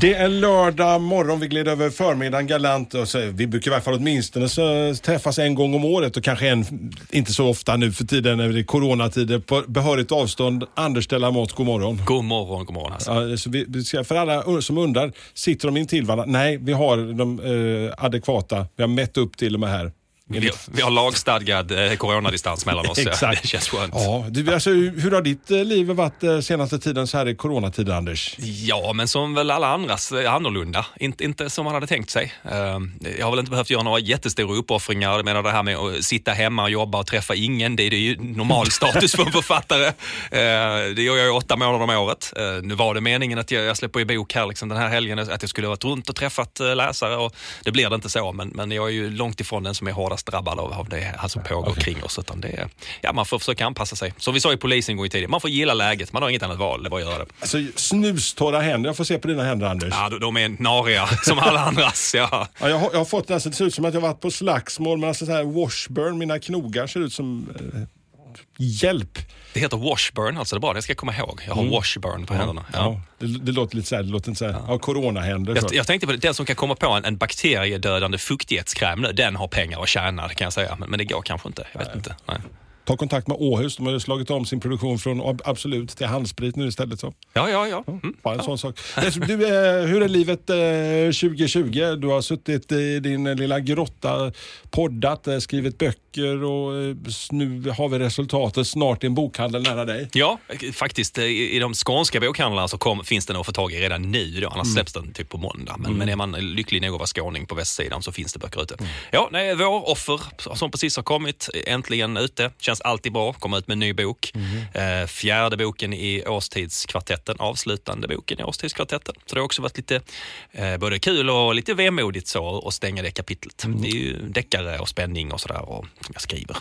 Det är lördag morgon, vi glider över förmiddagen galant. Och så, vi brukar i alla fall åtminstone så träffas en gång om året och kanske en, inte så ofta nu för tiden när det är coronatider, på behörigt avstånd. Anders Delamott, god morgon. God morgon, god morgon. Ja, så vi, vi ska, för alla som undrar, sitter de intill varandra? Nej, vi har de eh, adekvata. Vi har mätt upp till och med här. Vi, vi har lagstadgad eh, coronadistans mellan oss. Exakt. Det känns skönt. Ja, du, alltså, hur har ditt eh, liv varit eh, senaste tiden så här i coronatid, Anders? Ja, men som väl alla andras annorlunda. Inte, inte som man hade tänkt sig. Eh, Jag har väl inte behövt göra några jättestora uppoffringar. Jag menar det här med att sitta hemma och jobba och träffa ingen, det är ju normal status för en författare. Eh, Det gör jag i åtta månader om året. Eh, Nu var det meningen att jag, jag släpper i bok här liksom den här helgen, att jag skulle ha varit runt och träffat läsare och det blir det inte så. Men, men jag är ju långt ifrån den som är hårdast drabbad av, av det här som pågår kring oss. Utan det, är- ja, man får försöka anpassa sig. Som vi sa i polisen en gång i tiden, man får gilla läget. Man har inget annat val, det bara att göra det. Alltså, snustorra händer. Jag får se på dina händer, Anders. Ja, de- de är nariga som alla andras. Ja. Ja, jag, har, jag har fått nästan, det ser ut som att jag varit på slagsmål, men alltså så här washburn, mina knogar ser ut som eh, hjälp. Det heter washburn, alltså det är bra, det ska jag komma ihåg. Jag har washburn på händerna. Ja. Ja, det, det låter lite så här, det låter inte så här, ja, coronahänder. så. Jag, jag tänkte på det, den som kan komma på en, en bakteriedödande fuktighetskräm nu, den har pengar att tjäna kan jag säga. Men, men det går kanske inte. Jag vet inte. Nej. Ta kontakt med Åhus, de har ju slagit om sin produktion från Ab- Absolut till handsprit nu istället. Så. Ja, ja, ja. Mm. Bara en sån sak. Du, eh, hur är livet eh, 2020? Du har suttit i din eh, lilla grotta, poddat, eh, skrivit böcker och eh, nu har vi resultatet snart i en bokhandel nära dig. Ja, faktiskt. eh, I, de skånska bokhandlarna så kom, finns den att få tag i redan nu. Då. Annars släpps den typ på måndag. Men, men är man lycklig nog att vara skåning på västsidan så finns det böcker ute. Ja, nej, vår offer som precis har kommit, äntligen ute. Känns alltid bra. Kommer ut med en ny bok. Eh, fjärde boken i Årstidskvartetten. Avslutande boken i Årstidskvartetten. Så det har också varit lite eh, både kul och lite vemodigt så att stänga det kapitlet. Det är ju deckare och spänning och sådär och som jag skriver.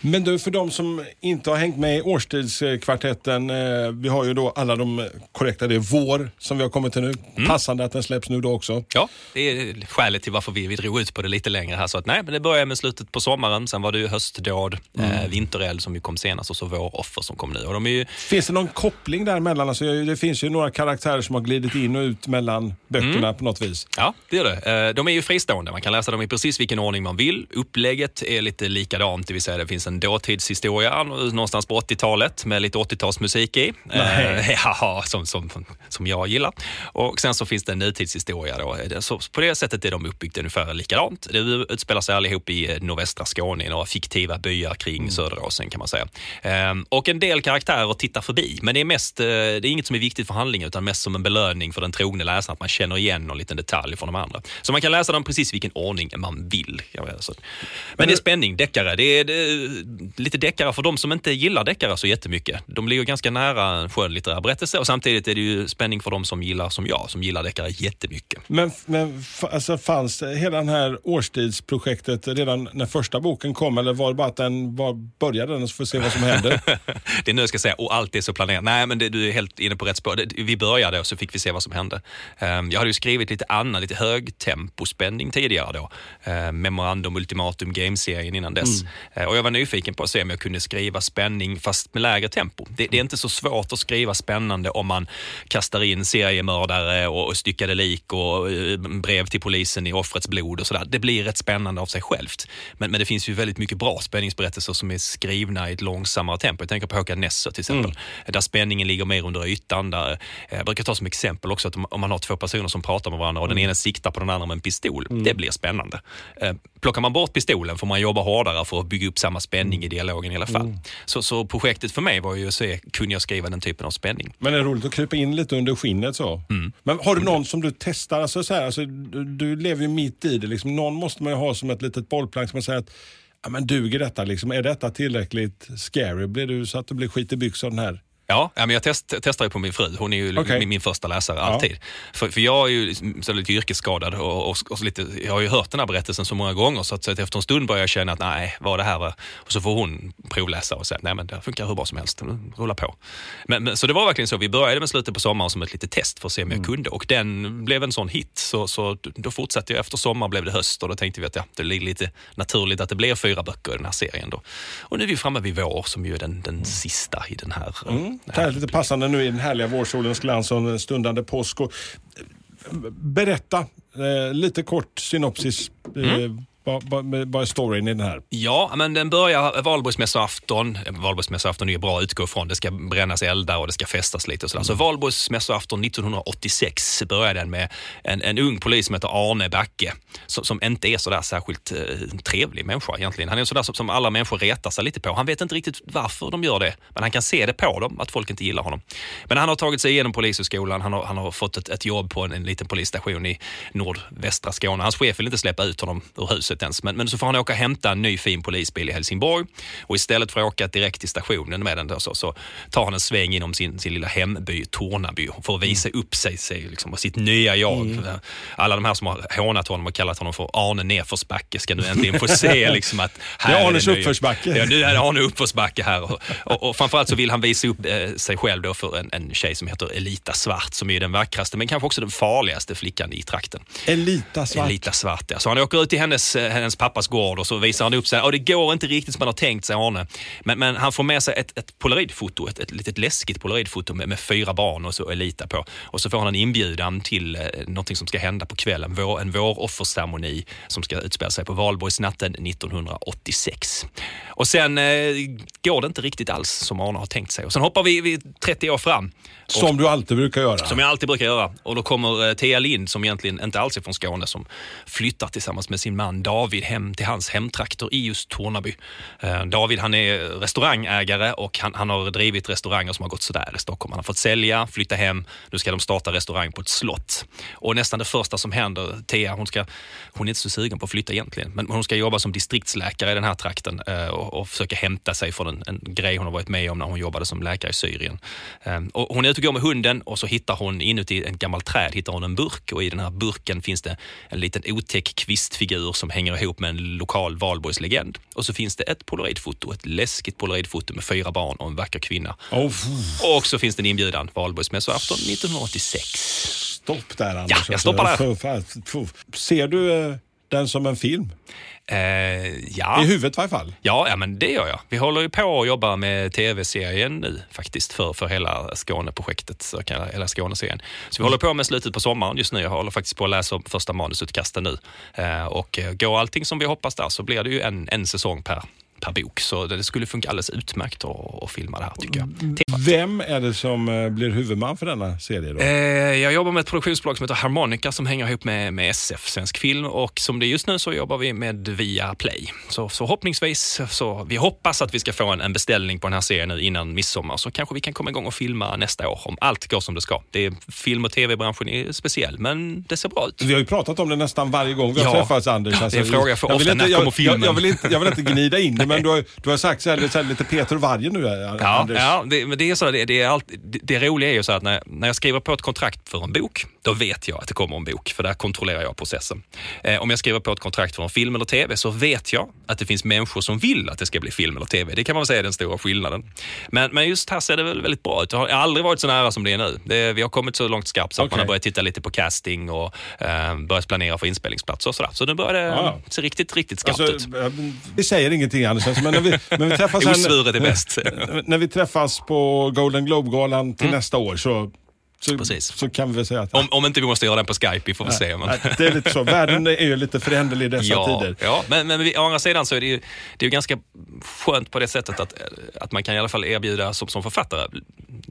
Men du, för de som inte har hängt med i årstidskvartetten, eh, vi har ju då alla de korrekta, det är vår som vi har kommit till nu. Passande att den släpps nu då också. Ja, det är skälet till varför vi, vi drog ut på det lite längre här. Så att, nej, men det började med slutet på sommaren, sen var det ju höstdåd, eh, vintereld som ju kom senast och så vår offer som kom nu. Och de är ju, Finns det någon koppling däremellan? Alltså, det finns ju några karaktärer som har glidit in och ut mellan böckerna på något vis. ja, det gör det. Eh, de är ju fristående, man kan läsa dem i precis vilken ordning man vill. Upplägget är lite likadant, det vill säga det finns en dåtidshistoria någonstans på 80-talet med lite 80-talsmusik i. Eh, ja, som, som, som jag gillar. Och sen så finns det en nutidshistoria då. Så på det sättet är de uppbyggda ungefär likadant. Det utspelar sig allihop i eh, nordvästra Skåne, i några fiktiva byar kring rasen kan man säga. Ehm, och en del karaktärer tittar förbi, men det är mest, eh, det är inget som är viktigt för handlingen utan mest som en belöning för den trogne läsaren, att man känner igen någon liten detalj från de andra. Så man kan läsa dem precis i vilken ordning man vill. Men det är spänning, deckare. Det är, det är lite deckare för de som inte gillar deckare så jättemycket. De ligger ganska nära en skönlitterär berättelse och samtidigt är det ju spänning för de som gillar som jag, som gillar deckare jättemycket. Men, men alltså, fanns hela det här årstidsprojektet redan när första boken kom eller var det bara att den var, började den så får vi se vad som händer? det är nu jag ska säga, och allt är så planerat. Nej, men det, du är helt inne på rätt spår. Vi började och så fick vi se vad som hände. Ehm, jag hade ju skrivit lite annat, lite högtempospänning tidigare då. Ehm, Memorandum Ultimatum Games-serien innan dess. Ehm, och jag var nyfiken på att se om jag kunde skriva spänning fast med lägre tempo. Det, det är inte så svårt att skriva spännande om man kastar in seriemördare och, och styckade lik och eh, brev till polisen i offrets blod och sådär. Det blir rätt spännande av sig självt. Men, men det finns ju väldigt mycket bra spänningsberättelser som är skrivna i ett långsammare tempo. Jag tänker på Håkan Nesser till exempel. Där spänningen ligger mer under ytan. Där, eh, jag brukar ta som exempel också att om, man har två personer som pratar med varandra och den ena siktar på den andra med en pistol. Det blir spännande. Eh, Plockar man bort pistolen får man jobba hårdare för att bygga upp samma spänning i dialogen i alla fall. Så, så projektet för mig var ju att se, kunde jag skriva den typen av spänning? Men det är roligt att krypa in lite under skinnet så. Men har du någon som du testar? Alltså, så här, alltså, du, du lever ju mitt i det. Liksom. Någon måste man ju ha som ett litet bollplank som man säger att ja, men duger detta? Liksom? Är detta tillräckligt scary? Blir du så att du blir skit i byxan här? Ja, ja men jag test, testar ju på min fru. Hon är ju Okej. min, min första läsare alltid. För, för jag är ju liksom så lite yrkesskadad och, och, och lite, jag har ju hört den här berättelsen så många gånger så att, så att efter en stund börjar jag känna att nej, vad det här var. Och så får hon provläsa och säga nej men det funkar hur bra som helst, rulla på. Men, men, så det var verkligen så, vi började med slutet på sommaren som ett litet test för att se om jag kunde och den blev en sån hit. Så, så då fortsatte jag efter sommar blev det höst och då tänkte vi att ja, det ligger lite naturligt att det blir fyra böcker i den här serien. Då. Och nu är vi framme vid vår som ju är den, den sista i den här. Är lite passande nu i den härliga vårsolens glans och en stundande påsk. Och, eh, berätta eh, lite kort synopsis. Eh, mm vad, är storyn i den här? Ja, men den börjar valborgsmässoafton. Eh, Valborgsmässoafton är ju bra att utgå ifrån. Det ska brännas eldar och det ska festas lite och sådär. Så valborgsmässoafton 1986 börjar den med en, en ung polis som heter Arne Backe som, som inte är sådär särskilt eh, trevlig människa egentligen. Han är en sådär som, som alla människor retar sig lite på. Han vet inte riktigt varför de gör det, men han kan se det på dem att folk inte gillar honom. Men han har tagit sig igenom polishögskolan. Han har, han har fått ett, ett jobb på en, en liten polisstation i nordvästra Skåne. Hans chef vill inte släppa ut honom ur huset ens, men, men så får han åka och hämta en ny fin polisbil i Helsingborg och istället för att åka direkt till stationen med den då, så, så tar han en sväng inom sin, sin lilla hemby Tornaby för att visa upp sig, sig liksom, och sitt nya jag. Alla de här som har hånat honom och kallat honom för Arne Nedförsbacke ska nu äntligen få se liksom, att här Det är Arnes uppförsbacke. Ja, nu är det Arne uppförsbacke här. Och, och, och framförallt så vill han visa upp eh, sig själv då för en, en tjej som heter Elita Svart som är den vackraste men kanske också den farligaste flickan i trakten. Elita svart. Elita Svart, ja. Så han åker ut till hennes, hennes pappas gård och så visar han upp sig. Och det går inte riktigt som man har tänkt sig, Arne. Men, men han får med sig ett, ett polaroidfoto, ett, ett litet läskigt polaroidfoto med, med fyra barn och så Elita på. Och så får han en inbjudan till eh, någonting som ska hända på kvällen. Vår, en vårofferceremoni som ska utspela sig på valborgsnatten 1986. Och sen eh, går det inte riktigt alls som Arne har tänkt sig. Och sen hoppar vi, vi 30 år fram. Och- Som du alltid brukar göra. som jag alltid brukar göra. Och då kommer eh, Thea Lind, som egentligen inte alls är från Skåne, som flyttar tillsammans med sin man David hem till hans hemtrakter i just Tornaby. Eh, David han är restaurangägare och han, han har drivit restauranger som har gått sådär i Stockholm. Han har fått sälja, flytta hem, nu ska de starta restaurang på ett slott. Och nästan det första som händer, Thea hon, ska, hon är inte så sugen på att flytta egentligen, men hon ska jobba som distriktsläkare i den här trakten eh, och, och försöka hämta sig från en, en grej hon har varit med om när hon jobbade som läkare i Syrien. Eh, och hon är ute och går med hunden och så hittar hon inuti ett gammalt träd hittar hon en burk och i den här burken finns det en liten otäck kvistfigur som hänger ihop med en lokal valborgslegend. Och så finns det ett polaroidfoto, ett läskigt polaroidfoto med fyra barn och en vacker kvinna. Oh, Och så finns det en inbjudan, valborgsmässoafton 1986. stopp där Anders. Alltså, jag stoppar där. Fuh, fuh. Ser du eh, den som en film? Eh, ja. I huvudet i varje fall. Ja, ja, men det gör jag. Vi håller ju på att jobba med tv-serien nu faktiskt för, för hela Skåneprojektet, hela Skåneserien. Så vi håller på med slutet på sommaren just nu. Jag håller faktiskt på att läsa första manusutkasten nu. Eh, och eh, går allting som vi hoppas där så blir det ju en, en säsong per, per bok. Så det skulle funka alldeles utmärkt att, att filma det här tycker jag. Vem är det som eh, blir huvudman för denna serie? Då? Eh, jag jobbar med ett produktionsbolag som heter Harmonica som hänger ihop med, med SF, Svensk Film. Och som det är just nu så jobbar vi med Via Play. Så förhoppningsvis, så vi hoppas att vi ska få en, en beställning på den här serien nu innan midsommar. Så kanske vi kan komma igång och filma nästa år om allt går som det ska. Det är, film och tv-branschen är speciell, men det ser bra ut. Vi har ju pratat om det nästan varje gång vi har Ja. träffats Anders. Alltså, Det är en fråga jag får vill ofta, inte- när jag, kommer filmen? Jag, jag, vill inte, jag vill inte gnida in det, men du har, du har sagt så här, så här, lite Peter Varje nu, eh, Ja, Anders. ja det, men det, är så, det, det, är allt, det, det roliga är ju så att när, när jag skriver på ett kontrakt för en bok, då vet jag att det kommer en bok, för där kontrollerar jag processen. Eh, om jag skriver på ett kontrakt för en film eller tv så vet jag att det finns människor som vill att det ska bli film eller tv. Det kan man säga är den stora skillnaden. Men, men just här ser det väl väldigt bra ut. Det har aldrig varit så nära som det är nu. Det, vi har kommit så långt skarpt så att Okej. man har börjat titta lite på casting och eh, börjat planera för inspelningsplatser och sådär. Så nu börjar det Ja. se riktigt, riktigt skarpt Alltså, ut. eh, vi säger ingenting Anders, alltså, men när vi, men vi träffas Osvuret är bäst. när vi träffas på Golden Globe-galan till nästa år så, så. Precis. så kan vi säga att Om, om inte vi måste göra den på Skype, vi får väl se. Men... Nej, det är lite så. Världen är ju lite föränderlig i dessa ja, tider. Ja, men, men vi- å andra sidan så är det ju, det är ju ganska skönt på det sättet att, att man kan i alla fall erbjuda som, som författare.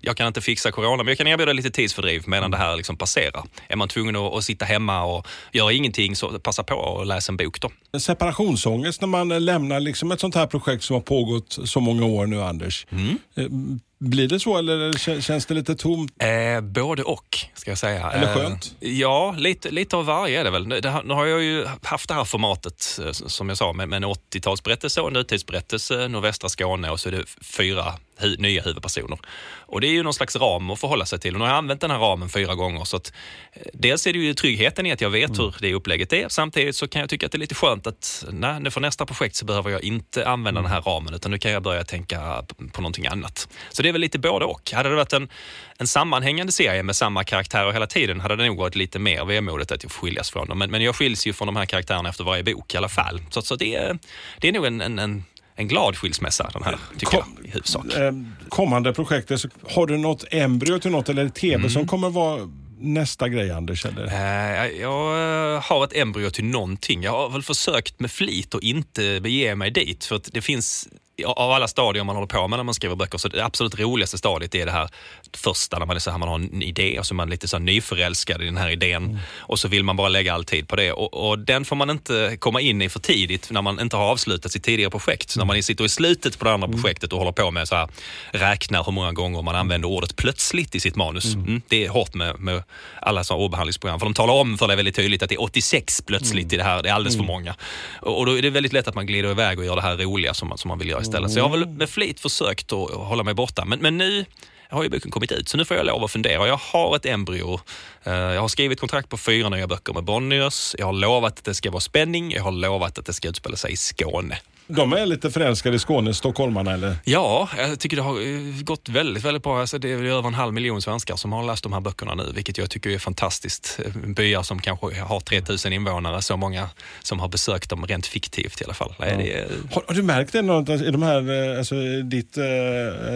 Jag kan inte fixa corona, men jag kan erbjuda lite tidsfördriv medan det här liksom passerar. Är man tvungen att, att sitta hemma och göra ingenting så passa på att läsa en bok då. Separationsångest när man eh, lämnar liksom ett sånt här projekt som har pågått så många år nu, Anders. Mm. Eh, Blir det så eller kä- känns det lite tomt? Eh, både och, ska jag säga. Eller Eh, skönt? ja, lite, lite av varje är det väl. Nu- Det, har- nu har jag ju haft det här formatet, eh, som jag sa, med, med en 80-talsberättelse och en nutidsberättelse, nordvästra Skåne och så är det fyra hu nya huvudpersoner. Och det är ju någon slags ram att förhålla sig till. Och nu har jag använt den här ramen fyra gånger. Så att, eh, dels är det ju tryggheten i att jag vet hur det upplägget är. Samtidigt så kan jag tycka att det är lite skönt att nej, för nästa projekt så behöver jag inte använda den här ramen utan nu kan jag börja tänka på någonting annat. Så det är väl lite både och. Hade det varit en, en sammanhängande serie med samma karaktärer hela tiden hade det nog varit lite mer vemodigt att jag skiljas från dem. Men, men jag skiljs ju från de här karaktärerna efter varje bok i alla fall. Så, så det, är, det är nog en, en, en, en glad skilsmässa den här, tycker Kom- jag, i huvudsak. Eh, kommande projektet, har du något embryo till något eller tv Mm. som kommer vara nästa grej Anders? Eller? Eh, Jag eh, har ett embryo till någonting. Jag har väl försökt med flit att inte bege mig dit. För att det finns, av alla stadier man håller på med när man skriver böcker, så det absolut roligaste stadiet är det här första när man är så här, man har en idé och så är man lite så här nyförälskad i den här idén och så vill man bara lägga all tid på det. Och, och den får man inte komma in i för tidigt när man inte har avslutat sitt tidigare projekt. Så när man sitter i slutet på det andra projektet och håller på med så här, räknar hur många gånger man använder ordet plötsligt i sitt manus. Mm, det är hårt med, med alla sådana ordbehandlingsprogram. För de talar om för dig väldigt tydligt att det är 86 plötsligt i det här. Det är alldeles för många. Och, och då är det väldigt lätt att man glider iväg och gör det här roliga som man, som man vill göra istället. Så jag har väl med flit försökt att hålla mig borta. Men, men nu har ju boken kommit ut, så nu får jag lov att fundera. Jag har ett embryo. Eh, Jag har skrivit kontrakt på fyra nya böcker med Bonniers. Jag har lovat att det ska vara spänning. Jag har lovat att det ska utspela sig i Skåne. De är lite förälskade i Skåne, stockholmarna eller? Ja, jag tycker det har eh, gått väldigt, väldigt bra. Alltså det är över en halv miljon svenskar som har läst de här böckerna nu, vilket jag tycker är fantastiskt. Eh, Byar som kanske har 3000 invånare, så många som har besökt dem rent fiktivt i alla fall. Nej, det Har, har du märkt det något, i de här, eh, alltså, ditt eh,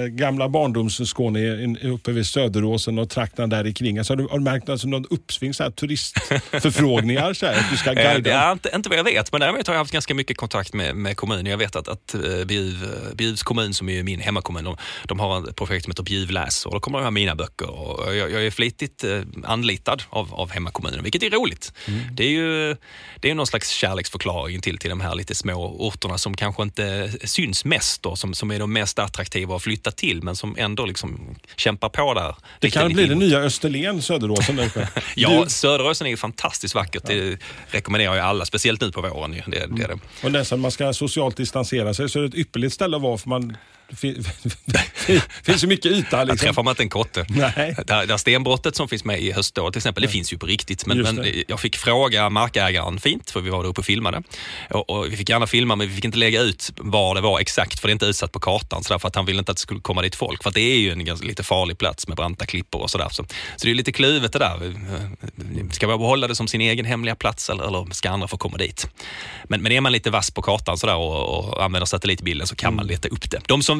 gamla barndomsskåne uppe vid Söderåsen och trakten där i kring. Alltså, har, du, har du märkt alltså, någon uppsving, så här, turistförfrågningar? så här, att du ska guida? Är inte, inte vad jag vet, men däremot har jag haft ganska mycket kontakt med, med kommunen. Jag vet att, att eh, Bjuv, eh, Bjuvs kommun, som är min hemmakommun, de, de har ett projekt som heter Bjuv läser och då kommer de ha mina böcker. Och jag, jag är flitigt eh, anlitad av, av hemmakommunen, vilket är roligt. Det är ju det är någon slags kärleksförklaring till, till de här lite små orterna som kanske inte syns mest då, som, som är de mest attraktiva att flytta till, men som ändå liksom kämpar på där. det Lite- kan lite bli det inåt. nya Österlen, Söderåsen. Ja, Söderåsen är fantastiskt vackert. Det rekommenderar jag alla, speciellt nu på våren. Det, det är det. Och nästan man ska socialt distansera sig så är det ett ypperligt ställe att vara för man det fin- finns så mycket yta. Där Liksom. träffar man inte en kotte. Nej. Där, där stenbrottet som finns med i höståret till exempel, det finns ju på riktigt. Men, men jag fick fråga markägaren fint, för vi var där uppe och filmade. Och, och vi fick gärna filma, men vi fick inte lägga ut var det var exakt, för det är inte utsatt på kartan. Så därför att han ville inte att det skulle komma dit folk. För det är ju en ganska, lite farlig plats med branta klippor och sådär. Så, så det är lite kluvet det där. Ska man behålla det som sin egen hemliga plats eller, eller ska andra få komma dit? Men, men är man lite vass på kartan sådär och, och använder satellitbilden så kan man leta upp det. De som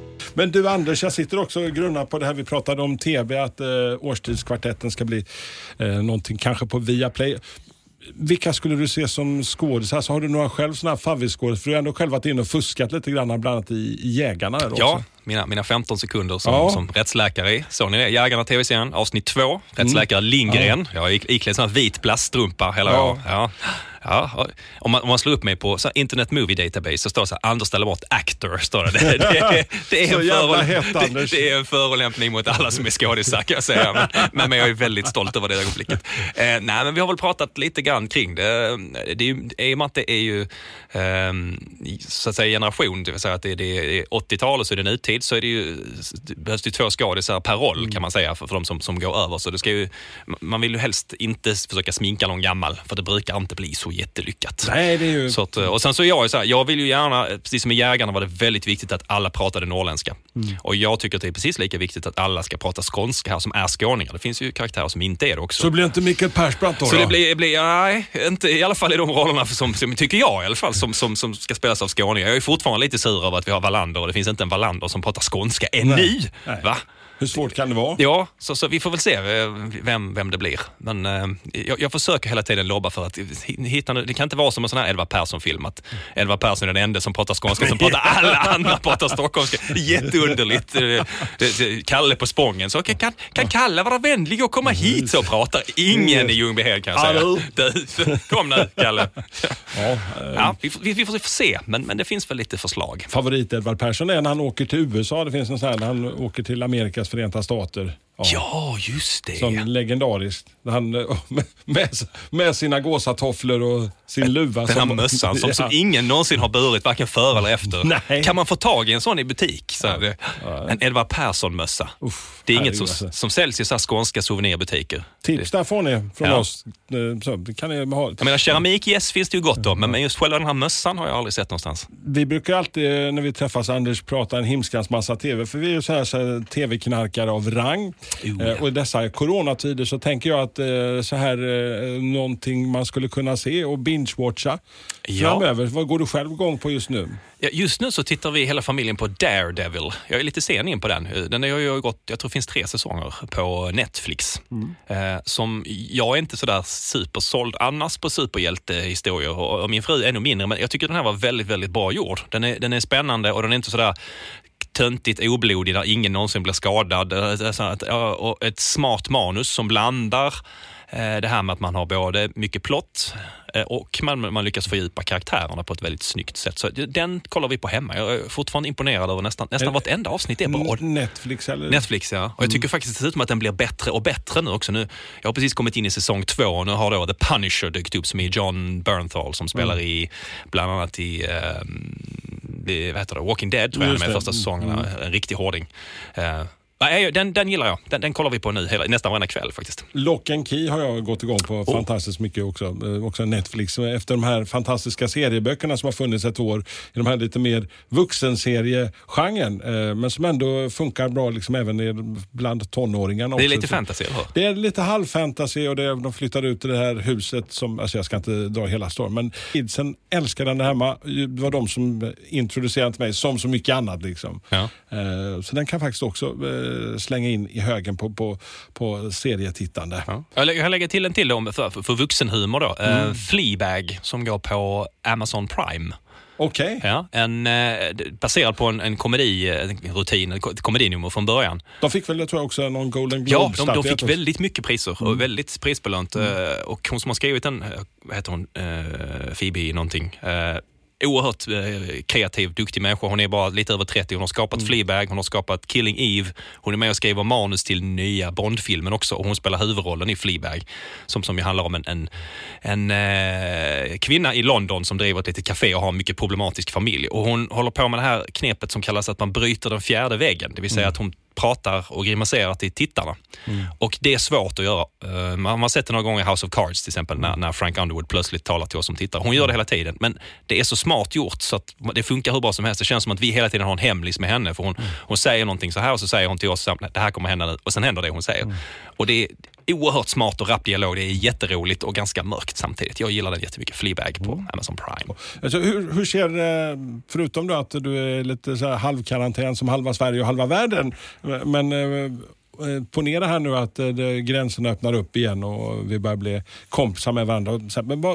Men du Anders, jag sitter också och grunnar på det här vi pratade om TV, att eh, årstidskvartetten ska bli eh, någonting kanske på Viaplay. Vilka skulle du se som skådisar? Så har du några själv sådana här favvisskådisar? För du har ändå själv varit inne och fuskat lite grann, bland annat i, i Jägarna. Ja, också. Mina, mina 15 sekunder som, Ja. som rättsläkare i. Såg ni det? Jägarna TV-serien, avsnitt två. Rättsläkare Lindgren. Jag är ik- iklädd sån här vit plaststrumpa hela Ja. Ja. Ja, om, man, om man slår upp mig på så Internet Movie Database så står det så här, Anders Dallemot, actor. Står det. Det, det, det, är en hett, det, det är en förolämpning mot alla som är skådisar kan jag säga. Men, men, men jag är väldigt stolt över det ögonblicket. Eh, nej, men vi har väl pratat lite grann kring det. det är I och med att det är ju ehm, så att säga generation, det vill säga att det, det är 80-tal och så är det nutid skådespeltid så är det ju, det behövs det två skådisar per roll Mm. kan man säga för, för de som, som går över. Så det ska ju, man vill ju helst inte försöka sminka någon gammal för det brukar inte bli så jättelyckat. Nej, det är ju... Så att, och sen så är jag ju så här, jag vill ju gärna, precis som i Jägarna var det väldigt viktigt att alla pratade norrländska. Mm. Och jag tycker att det är precis lika viktigt att alla ska prata skånska här som är skåningar. Det finns ju karaktärer som inte är det också. Så blir inte Mikael Persbrandt då? Så då? det blir, blir, nej, inte i alla fall i de rollerna som, som tycker jag i alla fall, som, som, som ska spelas av skåningar. Jag är fortfarande lite sur över att vi har Wallander och det finns inte en Wallander som pratar skånska ännu. Nej. Va? Hur svårt kan det vara? Ja, så, så vi får väl se eh, vem, vem det blir. Men eh, jag, jag försöker hela tiden lobba för att hitta, det kan inte vara som en sån här Edvard Persson-film att Edvard Persson är den enda som pratar skånska, som pratar alla andra pratar stockholmska. Jätteunderligt. Eh, Kalle på Spången. Så kan, kan, kan Kalle vara vänlig och komma hit så pratar ingen i Ljungbyhed kan jag säga. Hallå? Du, kom nu Kalle. Ja, eh, Ja, vi, får- vi, vi får se, men, men det finns väl lite förslag. favorit Edvard Persson är när han åker till USA. Det finns en sån här när han åker till Amerikas förenta stater. Ja, just det. Som legendariskt. Han, eh, med, med, sina gåsatofflor och sin luva. Den här som- mössan som, som Ja. ingen någonsin har burit, varken före eller efter. Nej. Kan man få tag i en sån i butik? Så det, en Edvard Persson-mössa. Uff, Det är inget som, alltså. som säljs i så skånska souvenirbutiker. Tips där får ni från Ja. oss. Eh, Så, kan ni ha. Jag menar keramik, yes, finns det ju gott om, men just själva den här mössan har jag aldrig sett någonstans. Vi brukar alltid eh, när vi träffas Anders prata en himskans massa TV. För vi är ju så här, så här TV-knarkare av rang. Oh, Eh, och i dessa coronatider så tänker jag att eh, så här eh, någonting man skulle kunna se och binge-watcha Ja. framöver. Vad går du själv igång på just nu? Ja, just nu så tittar vi hela familjen på Daredevil. Jag är lite sen in på den. Den har ju gått, jag tror det finns tre säsonger på Netflix. Eh, som, jag är inte sådär supersåld annars på superhjältehistorier och, och min fru är ännu mindre, men jag tycker den här var väldigt, väldigt bra gjord. Den är, den är spännande och den är inte sådär töntigt oblodig där ingen någonsin blir skadad. Alltså och ett smart manus som blandar det här med att man har både mycket plott eh, och man, man lyckas fördjupa karaktärerna på ett väldigt snyggt sätt. Så den kollar vi på hemma. Jag är fortfarande imponerad över nästan, nästan Är- vartenda avsnitt är bra. Netflix eller? Netflix ja. Och jag tycker faktiskt dessutom att den blir bättre och bättre nu också. Nu, jag har precis kommit in i säsong två och nu har då The Punisher dykt upp som är John Bernthal som spelar i bland annat i ehm, det, vad heter det, Walking Dead tror jag Just med det. första säsongerna. En riktig hårding. Eh, nej, den, den gillar jag. Den, den kollar vi på nu hela, nästan varenda kväll faktiskt. Lock and Key har jag gått igång på Oh. fantastiskt mycket också. Eh, också Netflix. Efter de här fantastiska serieböckerna som har funnits ett år i de här lite mer vuxenseriegenren. Eh, men som ändå funkar bra liksom även bland tonåringarna. Det är också. lite fantasy, eller? Det är lite halvfantasy och är- de flyttar ut i det här huset som, alltså jag ska inte dra hela storyn, men kidsen älskar den där hemma. Det var de som introducerade mig, som så mycket annat liksom. Ja. Eh, Så den kan faktiskt också eh, slänga in i högen på, på, på serietittande. Ja. Jag lä- jag lägger till en till då för, för, vuxenhumor. Då. Eh, Fleabag som går på Amazon Prime. Okej. Ja, en, eh, baserad på en, en komedirutin, ett ko- ett komedinummer från början. De fick väl, jag tror också, någon Golden Ja, globe de, de fick väldigt mycket priser och väldigt prisbelönt. Eh, Och hon som har skrivit den, eh, vad heter hon, Eh, Phoebe någonting. Eh, Oerhört eh, kreativ, duktig människa. Hon är bara lite över 30. Hon har skapat Fleabag, hon har skapat Killing Eve. Hon är med och skriver manus till nya Bond-filmen också och hon spelar huvudrollen i Fleabag. Som, som ju handlar om en, en, en eh, kvinna i London som driver ett litet café och har en mycket problematisk familj. Och hon håller på med det här knepet som kallas att man bryter den fjärde väggen. Det vill säga att hon pratar och grimaserar till tittarna. Och det är svårt att göra. Eh, Man har sett det några gånger i House of Cards till exempel när, när Frank Underwood plötsligt talar till oss som tittare. Hon gör det hela tiden men det är så smart gjort så att det funkar hur bra som helst. Det känns som att vi hela tiden har en hemlis med henne för hon, hon säger någonting så här och så säger hon till oss det här kommer hända nu och sen händer det hon säger. Och det oerhört smart och rapp dialog. Det är jätteroligt och ganska mörkt samtidigt. Jag gillar den jättemycket. Fleabag på Amazon Prime. Alltså, hur, hur ser, eh, förutom då att du är lite så halvkarantän som halva Sverige och halva världen, men eh, ponera här nu att eh, det, gränserna öppnar upp igen och vi börjar bli kompisar med varandra.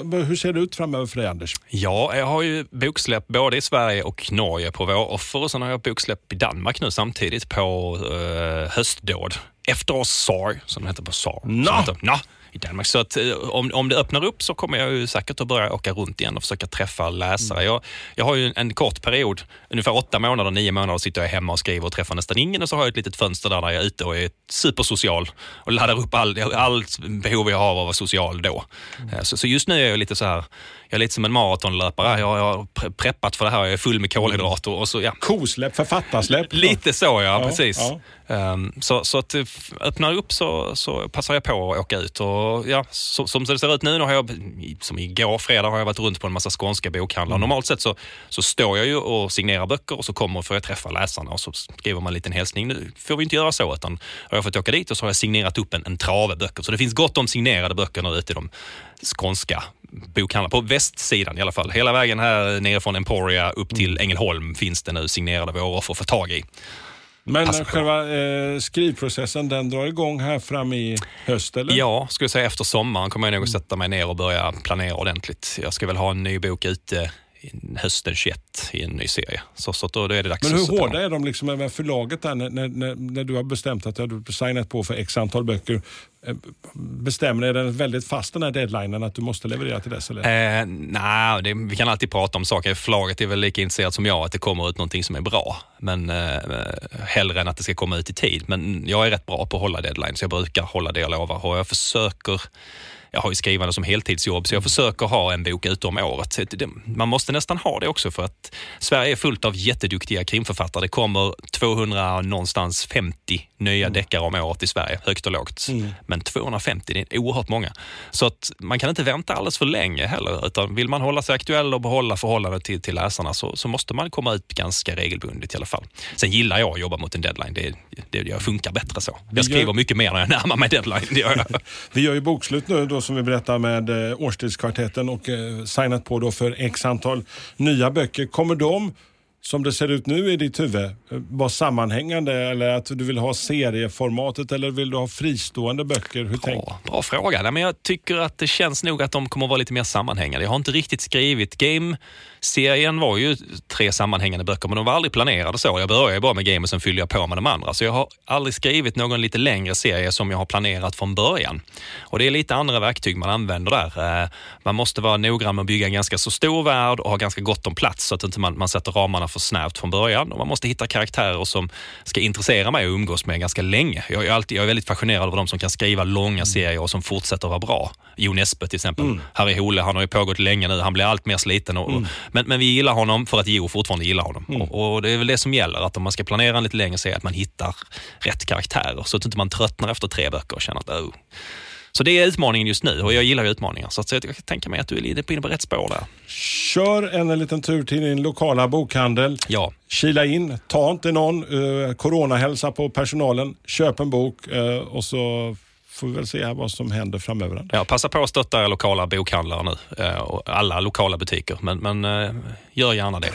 Men hur ser det ut framöver för dig Anders? Ja, jag har ju boksläpp både i Sverige och Norge på Våroffer och sen har jag boksläpp i Danmark nu samtidigt på uh, Höstdåd. Efter oss SAR, som den heter på SAR. Som heter- Nå! I Danmark. Så att, eh, om, om det öppnar upp så kommer jag ju säkert att börja åka runt igen och försöka träffa läsare. Jag, jag har ju en, kort period, ungefär åtta månader, nio månader sitter jag hemma och skriver och träffar nästan ingen och så har jag ett litet fönster där, där jag är ute och är supersocial och laddar upp all, allt behov jag har av att vara social då. Eh, Så, så just nu är jag lite så här, jag är lite som en maratonlöpare. Jag, jag har pre- preppat för det här, jag är full med kolhydrater och så, ja. Kosläpp, författarsläpp. Lite så ja, Ja, precis. ja. Ehm, så, så att öppnar upp så, så passar jag på att åka ut. Och, ja, så, som det ser ut nu, nu har jag, som igår fredag har jag varit runt på en massa skånska bokhandlar. Mm. Normalt sett så, så står jag ju och signerar böcker och så kommer får jag träffa läsarna och så skriver man en liten hälsning. Nu får vi inte göra så utan har jag fått åka dit och så har jag signerat upp en, en trave böcker. Så det finns gott om signerade böcker nu ute i de skånska bokhandlarna. På västsidan i alla fall. Hela vägen här nere från Emporia upp Mm. till Ängelholm finns det nu signerade våroffer att få tag i. Men på. själva eh, skrivprocessen den drar igång här fram i höst eller? Ja, skulle jag säga efter sommaren kommer jag nog att sätta mig ner och börja planera ordentligt. Jag ska väl ha en ny bok ute hösten 21 i en ny serie. Så, så då, då är det dags Men hur hårda är de liksom med förlaget där när, när, när, du har bestämt att du har signat på för x antal böcker? Eh, Bestämmer är den väldigt fast den här deadlinen att du måste leverera till dess? Eller? Eh, nej, det, vi kan alltid prata om saker. Förlaget är väl lika intresserat som jag att det kommer ut någonting som är bra. Men eh, hellre än att det ska komma ut i tid. Men jag är rätt bra på att hålla deadline så jag brukar hålla det jag lovar. Och jag försöker jag har ju skrivande som heltidsjobb så jag försöker ha en bok ute om året. Man måste nästan ha det också för att Sverige är fullt av jätteduktiga krimförfattare. Det kommer 200 någonstans 50 nya deckare om året i Sverige, högt och lågt. Men 250, det är oerhört många. Så att man kan inte vänta alldeles för länge heller. Utan vill man hålla sig aktuell och behålla förhållandet till, till läsarna så, så måste man komma ut ganska regelbundet i alla fall. Sen gillar jag att jobba mot en deadline. Det, det, jag funkar bättre så. Jag skriver mycket mer när jag närmar mig deadline. Det gör jag. Vi gör ju bokslut nu då som vi berättar med eh, Årstidskvartetten och eh, signat på då för x antal nya böcker. Kommer de, som det ser ut nu i ditt huvud, eh, vara sammanhängande eller att du vill ha serieformatet eller vill du ha fristående böcker? Hur tänk? Bra, bra fråga. Nej, men jag tycker att det känns nog att de kommer vara lite mer sammanhängande. Jag har inte riktigt skrivit Game-serien var ju tre sammanhängande böcker, men de var aldrig planerade så. Jag började bara med Game och sen fyllde jag på med de andra. Så jag har aldrig skrivit någon lite längre serie som jag har planerat från början. Och det är lite andra verktyg man använder där. Eh, Man måste vara noggrann med att bygga en ganska så stor värld och ha ganska gott om plats så att inte man, man sätter ramarna för snävt från början. Och man måste hitta karaktärer som ska intressera mig och umgås med ganska länge. Jag är, alltid, jag är väldigt fascinerad av de som kan skriva långa serier och som fortsätter att vara bra. Jon Espe till exempel. Harry Hole, han har ju pågått länge nu. Han blir allt mer sliten. Och, men, men vi gillar honom för att Jo fortfarande gillar honom. Och, och det är väl det som gäller, att om man ska planera en lite längre serie, att man hittar rätt karaktärer. Så att inte man tröttnar efter tre böcker och känner att oh. Så det är utmaningen just nu och jag gillar ju utmaningar. Så att jag kan tänka mig att du är lite inne på rätt spår där. Kör en liten tur till din lokala bokhandel. Ja. Kila in, ta inte någon, eh, coronahälsa på personalen, köp en bok eh, och så får vi väl se här vad som händer framöver. Ja, passa på att stötta era lokala bokhandlare nu eh, och alla lokala butiker. Men, men eh, gör gärna det.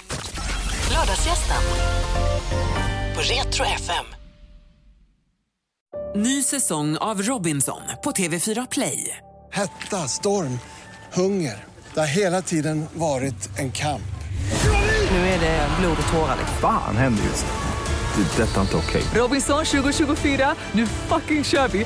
Lördagsgästen på Retro FM. Ny säsong av Robinson på TV4 Play. Hetta, storm, hunger. Det har hela tiden varit en kamp. Nu är det blod och tårar. Fan händer just nu. Det. är Detta är inte okej. Robinson 2024, nu fucking kör vi!